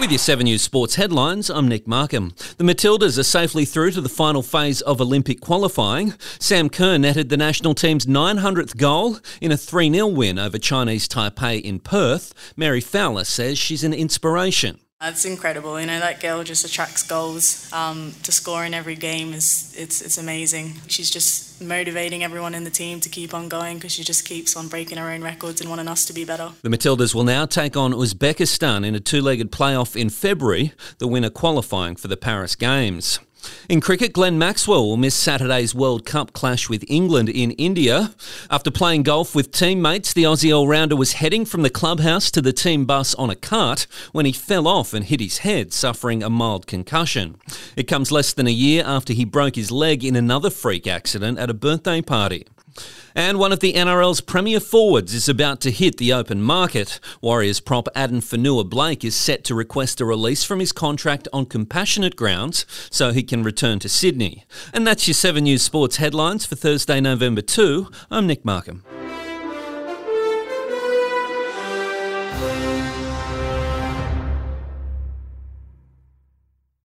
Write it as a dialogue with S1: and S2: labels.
S1: With your 7 News Sports headlines, I'm Nick Markham. The Matildas are safely through to the final phase of Olympic qualifying. Sam Kerr netted the national team's 900th goal in a 3 0 win over Chinese Taipei in Perth. Mary Fowler says she's an inspiration.
S2: It's incredible. You know, that girl just attracts goals. Um, to score in every game is it's it's amazing. She's just motivating everyone in the team to keep on going because she just keeps on breaking her own records and wanting us to be better.
S1: The Matildas will now take on Uzbekistan in a two-legged playoff in February, the winner qualifying for the Paris Games. In cricket, Glenn Maxwell will miss Saturday's World Cup clash with England in India. After playing golf with teammates, the Aussie all-rounder was heading from the clubhouse to the team bus on a cart when he fell off and hit his head, suffering a mild concussion. It comes less than a year after he broke his leg in another freak accident at a birthday party. And one of the NRL's premier forwards is about to hit the open market. Warriors prop Addin Fonua-Blake is set to request a release from his contract on compassionate grounds so he can return to Sydney. And that's your 7 News Sports headlines for Thursday, November 2. I'm Nick Markham.